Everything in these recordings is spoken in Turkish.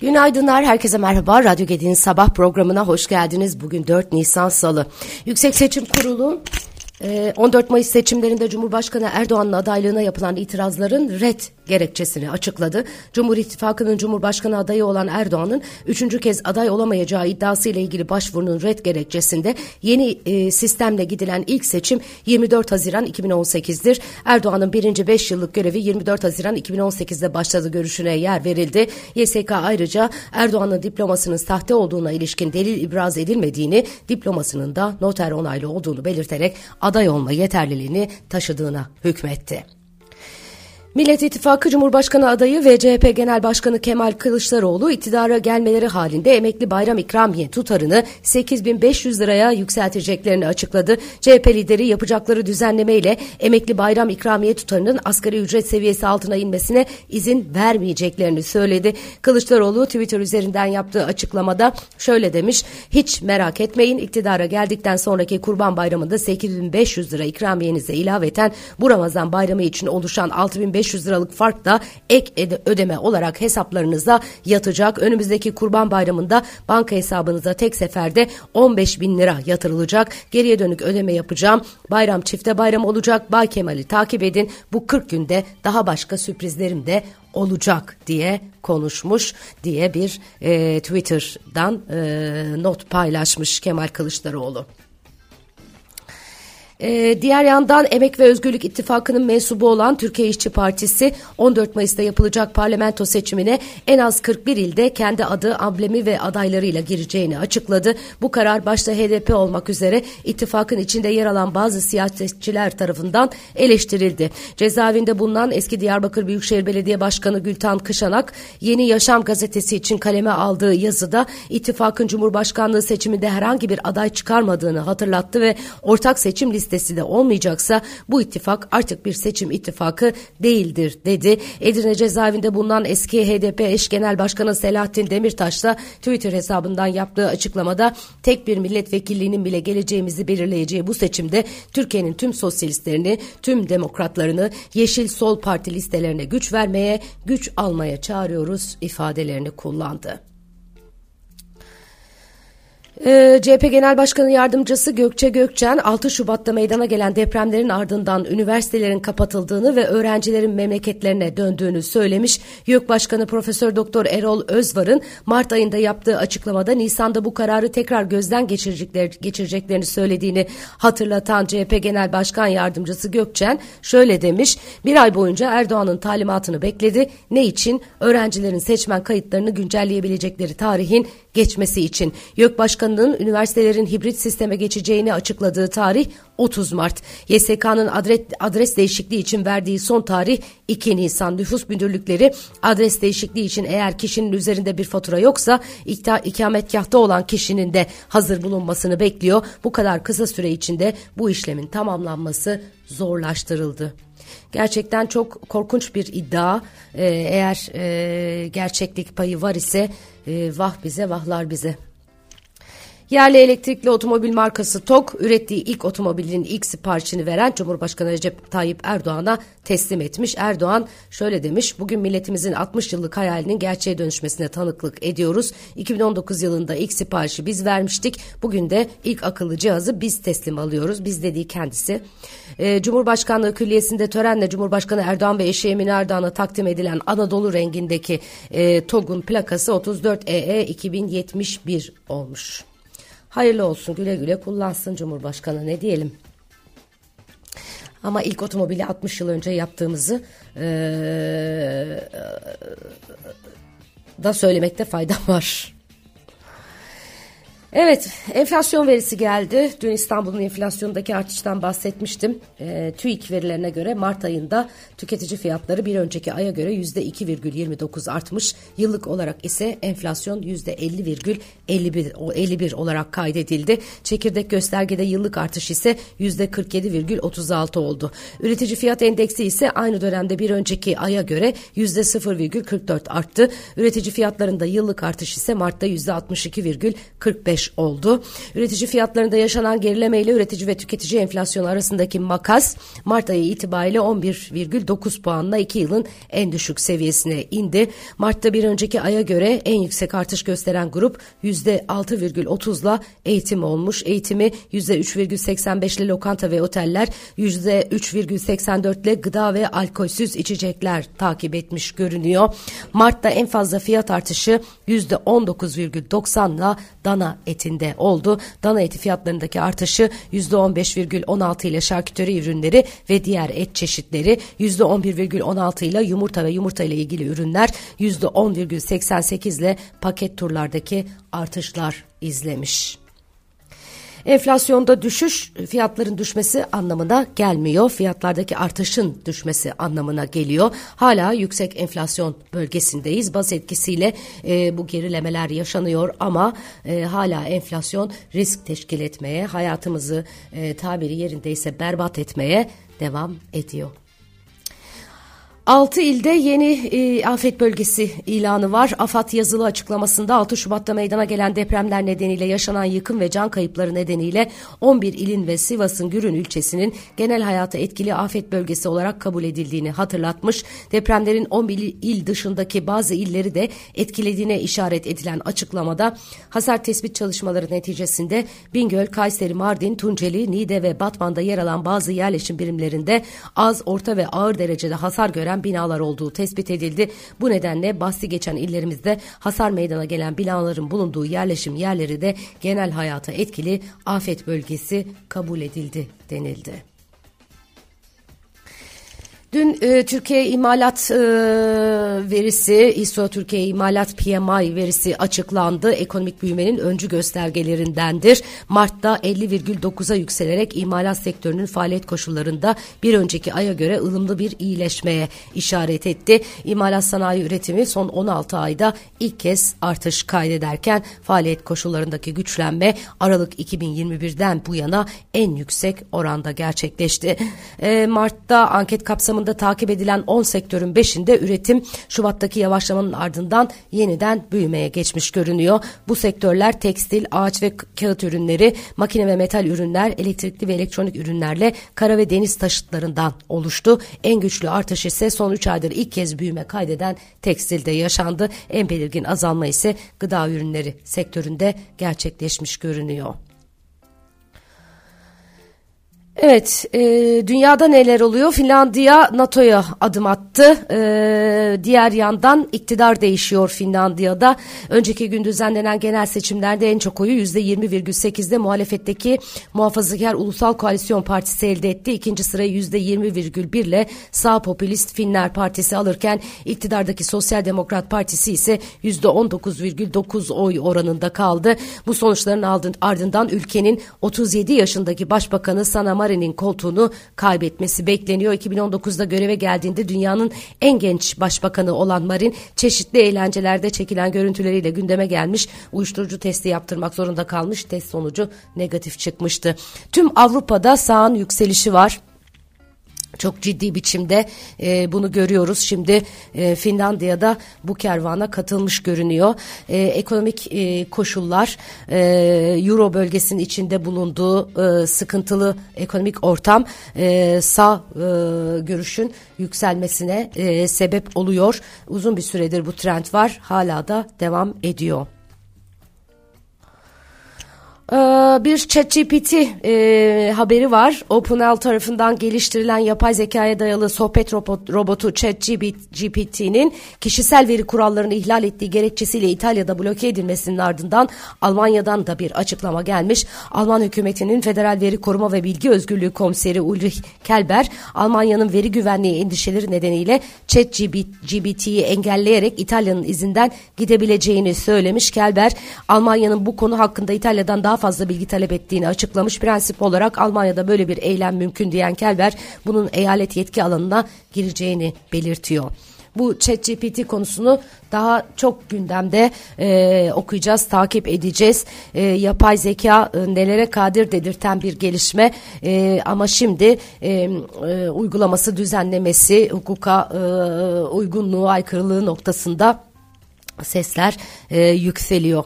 Günaydınlar, herkese merhaba. Radyo Gedi'nin sabah programına hoş geldiniz. Bugün 4 Nisan Salı. Yüksek Seçim Kurulu 14 Mayıs seçimlerinde Cumhurbaşkanı Erdoğan'ın adaylığına yapılan itirazların red gerekçesini açıkladı. Cumhur İttifakı'nın Cumhurbaşkanı adayı olan Erdoğan'ın üçüncü kez aday olamayacağı iddiasıyla ilgili başvurunun red gerekçesinde yeni e, sistemle gidilen ilk seçim 24 Haziran 2018'dir. Erdoğan'ın birinci beş yıllık görevi 24 Haziran 2018'de başladı görüşüne yer verildi. YSK ayrıca Erdoğan'ın diplomasının sahte olduğuna ilişkin delil ibraz edilmediğini, diplomasının da noter onaylı olduğunu belirterek aday olma yeterliliğini taşıdığına hükmetti. Millet İttifakı Cumhurbaşkanı adayı ve CHP Genel Başkanı Kemal Kılıçdaroğlu iktidara gelmeleri halinde emekli bayram ikramiye tutarını 8500 liraya yükselteceklerini açıkladı. CHP lideri yapacakları düzenleme ile emekli bayram ikramiye tutarının asgari ücret seviyesi altına inmesine izin vermeyeceklerini söyledi. Kılıçdaroğlu Twitter üzerinden yaptığı açıklamada şöyle demiş. Hiç merak etmeyin iktidara geldikten sonraki kurban bayramında 8500 lira ikramiyenize ilaveten bu Ramazan bayramı için oluşan 6500 500 liralık fark da ek ödeme olarak hesaplarınıza yatacak. Önümüzdeki kurban bayramında banka hesabınıza tek seferde 15 bin lira yatırılacak. Geriye dönük ödeme yapacağım. Bayram çifte bayram olacak. Bay Kemal'i takip edin. Bu 40 günde daha başka sürprizlerim de olacak diye konuşmuş diye bir e, Twitter'dan e, not paylaşmış Kemal Kılıçdaroğlu. Ee, diğer yandan Emek ve Özgürlük İttifakı'nın mensubu olan Türkiye İşçi Partisi 14 Mayıs'ta yapılacak parlamento seçimine en az 41 ilde kendi adı, amblemi ve adaylarıyla gireceğini açıkladı. Bu karar başta HDP olmak üzere ittifakın içinde yer alan bazı siyasetçiler tarafından eleştirildi. Cezaevinde bulunan eski Diyarbakır Büyükşehir Belediye Başkanı Gültan Kışanak Yeni Yaşam gazetesi için kaleme aldığı yazıda ittifakın Cumhurbaşkanlığı seçiminde herhangi bir aday çıkarmadığını hatırlattı ve ortak seçim listesi listesi de olmayacaksa bu ittifak artık bir seçim ittifakı değildir dedi. Edirne cezaevinde bulunan eski HDP eş genel başkanı Selahattin Demirtaş da Twitter hesabından yaptığı açıklamada tek bir milletvekilliğinin bile geleceğimizi belirleyeceği bu seçimde Türkiye'nin tüm sosyalistlerini, tüm demokratlarını Yeşil Sol Parti listelerine güç vermeye, güç almaya çağırıyoruz ifadelerini kullandı. Ee, CHP Genel Başkanı Yardımcısı Gökçe Gökçen 6 Şubat'ta meydana gelen depremlerin ardından üniversitelerin kapatıldığını ve öğrencilerin memleketlerine döndüğünü söylemiş. YÖK Başkanı Profesör Doktor Erol Özvar'ın Mart ayında yaptığı açıklamada Nisan'da bu kararı tekrar gözden geçirecekler, geçireceklerini söylediğini hatırlatan CHP Genel Başkan Yardımcısı Gökçen şöyle demiş. Bir ay boyunca Erdoğan'ın talimatını bekledi. Ne için? Öğrencilerin seçmen kayıtlarını güncelleyebilecekleri tarihin geçmesi için. YÖK Başkanı'nın üniversitelerin hibrit sisteme geçeceğini açıkladığı tarih 30 Mart. YSK'nın adres, adres değişikliği için verdiği son tarih 2 Nisan. Nüfus müdürlükleri adres değişikliği için eğer kişinin üzerinde bir fatura yoksa ikta, ikametgahta olan kişinin de hazır bulunmasını bekliyor. Bu kadar kısa süre içinde bu işlemin tamamlanması zorlaştırıldı. Gerçekten çok korkunç bir iddia. Ee, eğer e, gerçeklik payı var ise e, vah bize vahlar bize. Yerli elektrikli otomobil markası TOG ürettiği ilk otomobilin ilk siparişini veren Cumhurbaşkanı Recep Tayyip Erdoğan'a teslim etmiş. Erdoğan şöyle demiş. Bugün milletimizin 60 yıllık hayalinin gerçeğe dönüşmesine tanıklık ediyoruz. 2019 yılında ilk siparişi biz vermiştik. Bugün de ilk akıllı cihazı biz teslim alıyoruz. Biz dediği kendisi. Ee, Cumhurbaşkanlığı Külliyesi'nde törenle Cumhurbaşkanı Erdoğan ve eşi Emine Erdoğan'a takdim edilen Anadolu rengindeki e, TOG'un plakası 34 EE 2071 olmuş. Hayırlı olsun güle güle kullansın Cumhurbaşkanı ne diyelim. Ama ilk otomobili 60 yıl önce yaptığımızı ee, da söylemekte fayda var. Evet, enflasyon verisi geldi. Dün İstanbul'un enflasyondaki artıştan bahsetmiştim. E, TÜİK verilerine göre Mart ayında tüketici fiyatları bir önceki aya göre %2,29 artmış. Yıllık olarak ise enflasyon %50,51 olarak kaydedildi. Çekirdek göstergede yıllık artış ise %47,36 oldu. Üretici fiyat endeksi ise aynı dönemde bir önceki aya göre %0,44 arttı. Üretici fiyatlarında yıllık artış ise Mart'ta %62,45 %15 oldu. Üretici fiyatlarında yaşanan gerileme ile üretici ve tüketici enflasyonu arasındaki makas Mart ayı itibariyle 11,9 puanla 2 yılın en düşük seviyesine indi. Mart'ta bir önceki aya göre en yüksek artış gösteren grup %6,30'la eğitim olmuş. Eğitimi %3,85 ile lokanta ve oteller, %3,84 ile gıda ve alkolsüz içecekler takip etmiş görünüyor. Mart'ta en fazla fiyat artışı %19,90 ile dana etinde oldu. Dana eti fiyatlarındaki artışı %15,16 ile şarküteri ürünleri ve diğer et çeşitleri, %11,16 ile yumurta ve yumurta ile ilgili ürünler, %10,88 ile paket turlardaki artışlar izlemiş. Enflasyonda düşüş fiyatların düşmesi anlamına gelmiyor. Fiyatlardaki artışın düşmesi anlamına geliyor. Hala yüksek enflasyon bölgesindeyiz. Baz etkisiyle e, bu gerilemeler yaşanıyor ama e, hala enflasyon risk teşkil etmeye, hayatımızı e, tabiri yerindeyse berbat etmeye devam ediyor. 6 ilde yeni e, afet bölgesi ilanı var. AFAD yazılı açıklamasında 6 Şubat'ta meydana gelen depremler nedeniyle yaşanan yıkım ve can kayıpları nedeniyle 11 ilin ve Sivas'ın Gürün ilçesinin genel hayata etkili afet bölgesi olarak kabul edildiğini hatırlatmış. Depremlerin 11 il dışındaki bazı illeri de etkilediğine işaret edilen açıklamada hasar tespit çalışmaları neticesinde Bingöl, Kayseri, Mardin, Tunceli, Niğde ve Batman'da yer alan bazı yerleşim birimlerinde az, orta ve ağır derecede hasar gören gören binalar olduğu tespit edildi. Bu nedenle bahsi geçen illerimizde hasar meydana gelen binaların bulunduğu yerleşim yerleri de genel hayata etkili afet bölgesi kabul edildi denildi. Dün e, Türkiye imalat e, verisi, İSO Türkiye imalat PMI verisi açıklandı. Ekonomik büyümenin öncü göstergelerindendir. Mart'ta 50,9'a yükselerek imalat sektörünün faaliyet koşullarında bir önceki aya göre ılımlı bir iyileşmeye işaret etti. İmalat sanayi üretimi son 16 ayda ilk kez artış kaydederken faaliyet koşullarındaki güçlenme Aralık 2021'den bu yana en yüksek oranda gerçekleşti. E, Mart'ta anket kapsamında kapsamında takip edilen 10 sektörün 5'inde üretim Şubat'taki yavaşlamanın ardından yeniden büyümeye geçmiş görünüyor. Bu sektörler tekstil, ağaç ve kağıt ürünleri, makine ve metal ürünler, elektrikli ve elektronik ürünlerle kara ve deniz taşıtlarından oluştu. En güçlü artış ise son 3 aydır ilk kez büyüme kaydeden tekstilde yaşandı. En belirgin azalma ise gıda ürünleri sektöründe gerçekleşmiş görünüyor. Evet, e, dünyada neler oluyor? Finlandiya NATO'ya adım attı. E, diğer yandan iktidar değişiyor Finlandiya'da. Önceki gün düzenlenen genel seçimlerde en çok oyu %20,8'de muhalefetteki Muhafazakar Ulusal Koalisyon Partisi elde etti. İkinci sırayı %20,1 ile sağ popülist Finler Partisi alırken iktidardaki Sosyal Demokrat Partisi ise %19,9 oy oranında kaldı. Bu sonuçların ardından ülkenin 37 yaşındaki Başbakanı Sanna Marin'in koltuğunu kaybetmesi bekleniyor. 2019'da göreve geldiğinde dünyanın en genç başbakanı olan Marin çeşitli eğlencelerde çekilen görüntüleriyle gündeme gelmiş. Uyuşturucu testi yaptırmak zorunda kalmış. Test sonucu negatif çıkmıştı. Tüm Avrupa'da sağın yükselişi var. Çok ciddi biçimde e, bunu görüyoruz. Şimdi e, Finlandiya'da bu kervana katılmış görünüyor. E, ekonomik e, koşullar, e, Euro bölgesinin içinde bulunduğu e, sıkıntılı ekonomik ortam e, sağ e, görüşün yükselmesine e, sebep oluyor. Uzun bir süredir bu trend var. Hala da devam ediyor. Ee, bir ChatGPT e, haberi var. OpenAI tarafından geliştirilen yapay zekaya dayalı sohbet robot, robotu ChatGPT'nin kişisel veri kurallarını ihlal ettiği gerekçesiyle İtalya'da bloke edilmesinin ardından Almanya'dan da bir açıklama gelmiş. Alman hükümetinin Federal Veri Koruma ve Bilgi Özgürlüğü Komiseri Ulrich Kelber, Almanya'nın veri güvenliği endişeleri nedeniyle ChatGPT'yi engelleyerek İtalya'nın izinden gidebileceğini söylemiş. Kelber, Almanya'nın bu konu hakkında İtalya'dan daha fazla bilgi talep ettiğini açıklamış. Prensip olarak Almanya'da böyle bir eylem mümkün diyen Kelber bunun eyalet yetki alanına gireceğini belirtiyor. Bu ChatGPT konusunu daha çok gündemde e, okuyacağız, takip edeceğiz. E, yapay zeka e, nelere kadir dedirten bir gelişme e, ama şimdi e, e, uygulaması, düzenlemesi, hukuka e, uygunluğu, aykırılığı noktasında sesler e, yükseliyor.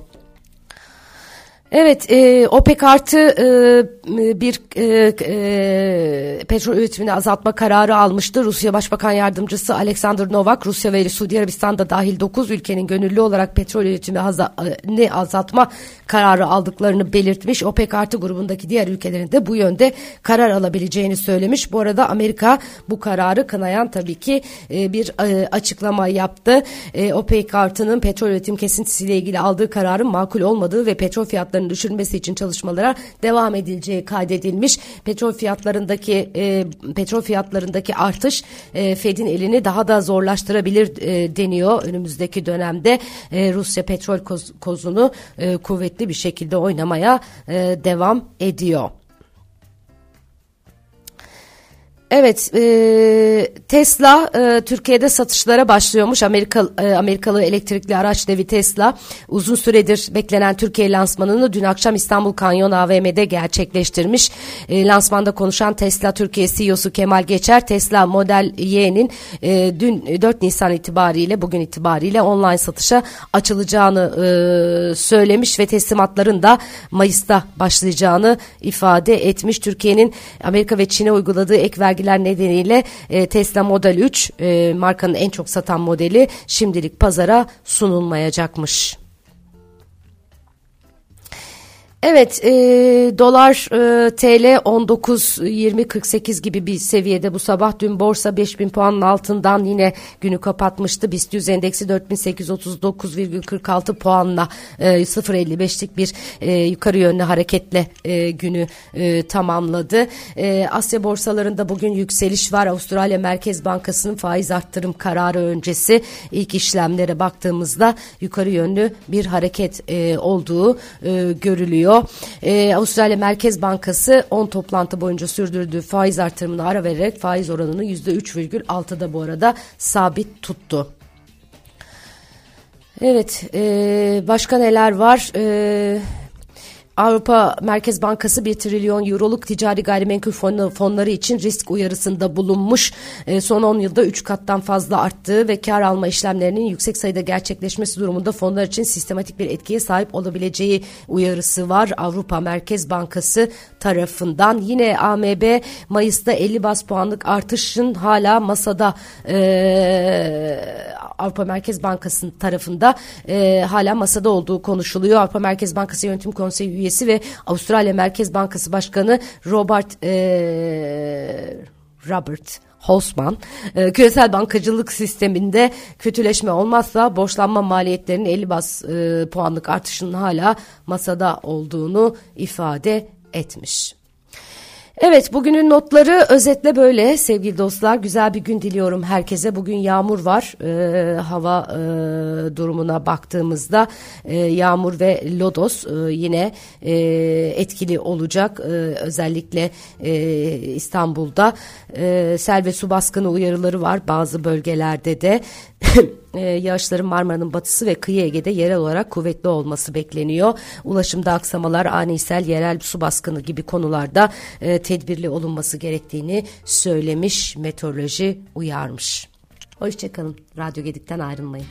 Evet, e, OPEC artı e, bir e, e, petrol üretimini azaltma kararı almıştı. Rusya Başbakan Yardımcısı Alexander Novak, Rusya ve Suudi Arabistan'da dahil 9 ülkenin gönüllü olarak petrol üretimini azaltma kararı aldıklarını belirtmiş. OPEC artı grubundaki diğer ülkelerin de bu yönde karar alabileceğini söylemiş. Bu arada Amerika bu kararı kınayan tabii ki e, bir e, açıklama yaptı. E, OPEC artının petrol üretim kesintisiyle ilgili aldığı kararın makul olmadığı ve petrol fiyatlarının düşürülmesi için çalışmalara devam edileceği kaydedilmiş. Petrol fiyatlarındaki e, petrol fiyatlarındaki artış e, Fed'in elini daha da zorlaştırabilir e, deniyor önümüzdeki dönemde. E, Rusya petrol koz, kozunu e, kuvvetli bir şekilde oynamaya e, devam ediyor. Evet, e, Tesla e, Türkiye'de satışlara başlıyormuş. Amerika, e, Amerikalı elektrikli araç devi Tesla uzun süredir beklenen Türkiye lansmanını dün akşam İstanbul Kanyon AVM'de gerçekleştirmiş. E, lansmanda konuşan Tesla Türkiye CEO'su Kemal Geçer, Tesla Model Y'nin e, dün 4 Nisan itibariyle, bugün itibariyle online satışa açılacağını e, söylemiş ve teslimatların da Mayıs'ta başlayacağını ifade etmiş. Türkiye'nin Amerika ve Çin'e uyguladığı ek vergi vergiler nedeniyle e, Tesla Model 3 e, markanın en çok satan modeli şimdilik pazara sunulmayacakmış. Evet e, dolar e, TL 19 20 48 gibi bir seviyede bu sabah dün borsa 5000 puanın altından yine günü kapatmıştı. BIST 100 endeksi 4839,46 puanla e, 0.55'lik bir e, yukarı yönlü hareketle e, günü e, tamamladı. E, Asya borsalarında bugün yükseliş var. Avustralya Merkez Bankası'nın faiz arttırım kararı öncesi ilk işlemlere baktığımızda yukarı yönlü bir hareket e, olduğu e, görülüyor ediliyor. Ee, Avustralya Merkez Bankası 10 toplantı boyunca sürdürdüğü faiz artırımını ara vererek faiz oranını %3,6'da bu arada sabit tuttu. Evet, e, başka neler var? E, Avrupa Merkez Bankası 1 trilyon euroluk ticari gayrimenkul fonu, fonları için risk uyarısında bulunmuş. E, son 10 yılda 3 kattan fazla arttığı ve kar alma işlemlerinin yüksek sayıda gerçekleşmesi durumunda fonlar için sistematik bir etkiye sahip olabileceği uyarısı var. Avrupa Merkez Bankası tarafından. Yine AMB Mayıs'ta 50 bas puanlık artışın hala masada e, Avrupa Merkez Bankası tarafında e, hala masada olduğu konuşuluyor. Avrupa Merkez Bankası Yönetim Konseyi üyesi ve Avustralya Merkez Bankası Başkanı Robert e, Robert Hosman, e, küresel bankacılık sisteminde kötüleşme olmazsa borçlanma maliyetlerinin 50 bas e, puanlık artışının hala masada olduğunu ifade etmiş. Evet bugünün notları özetle böyle sevgili dostlar. Güzel bir gün diliyorum herkese. Bugün yağmur var. Ee, hava e, durumuna baktığımızda e, yağmur ve lodos e, yine e, etkili olacak. E, özellikle e, İstanbul'da e, sel ve su baskını uyarıları var bazı bölgelerde de. E, yağışların Marmara'nın batısı ve kıyı Ege'de yerel olarak kuvvetli olması bekleniyor. Ulaşımda aksamalar, anisel, yerel su baskını gibi konularda e, tedbirli olunması gerektiğini söylemiş, meteoroloji uyarmış. Hoşçakalın, Radyo Gedik'ten ayrılmayın.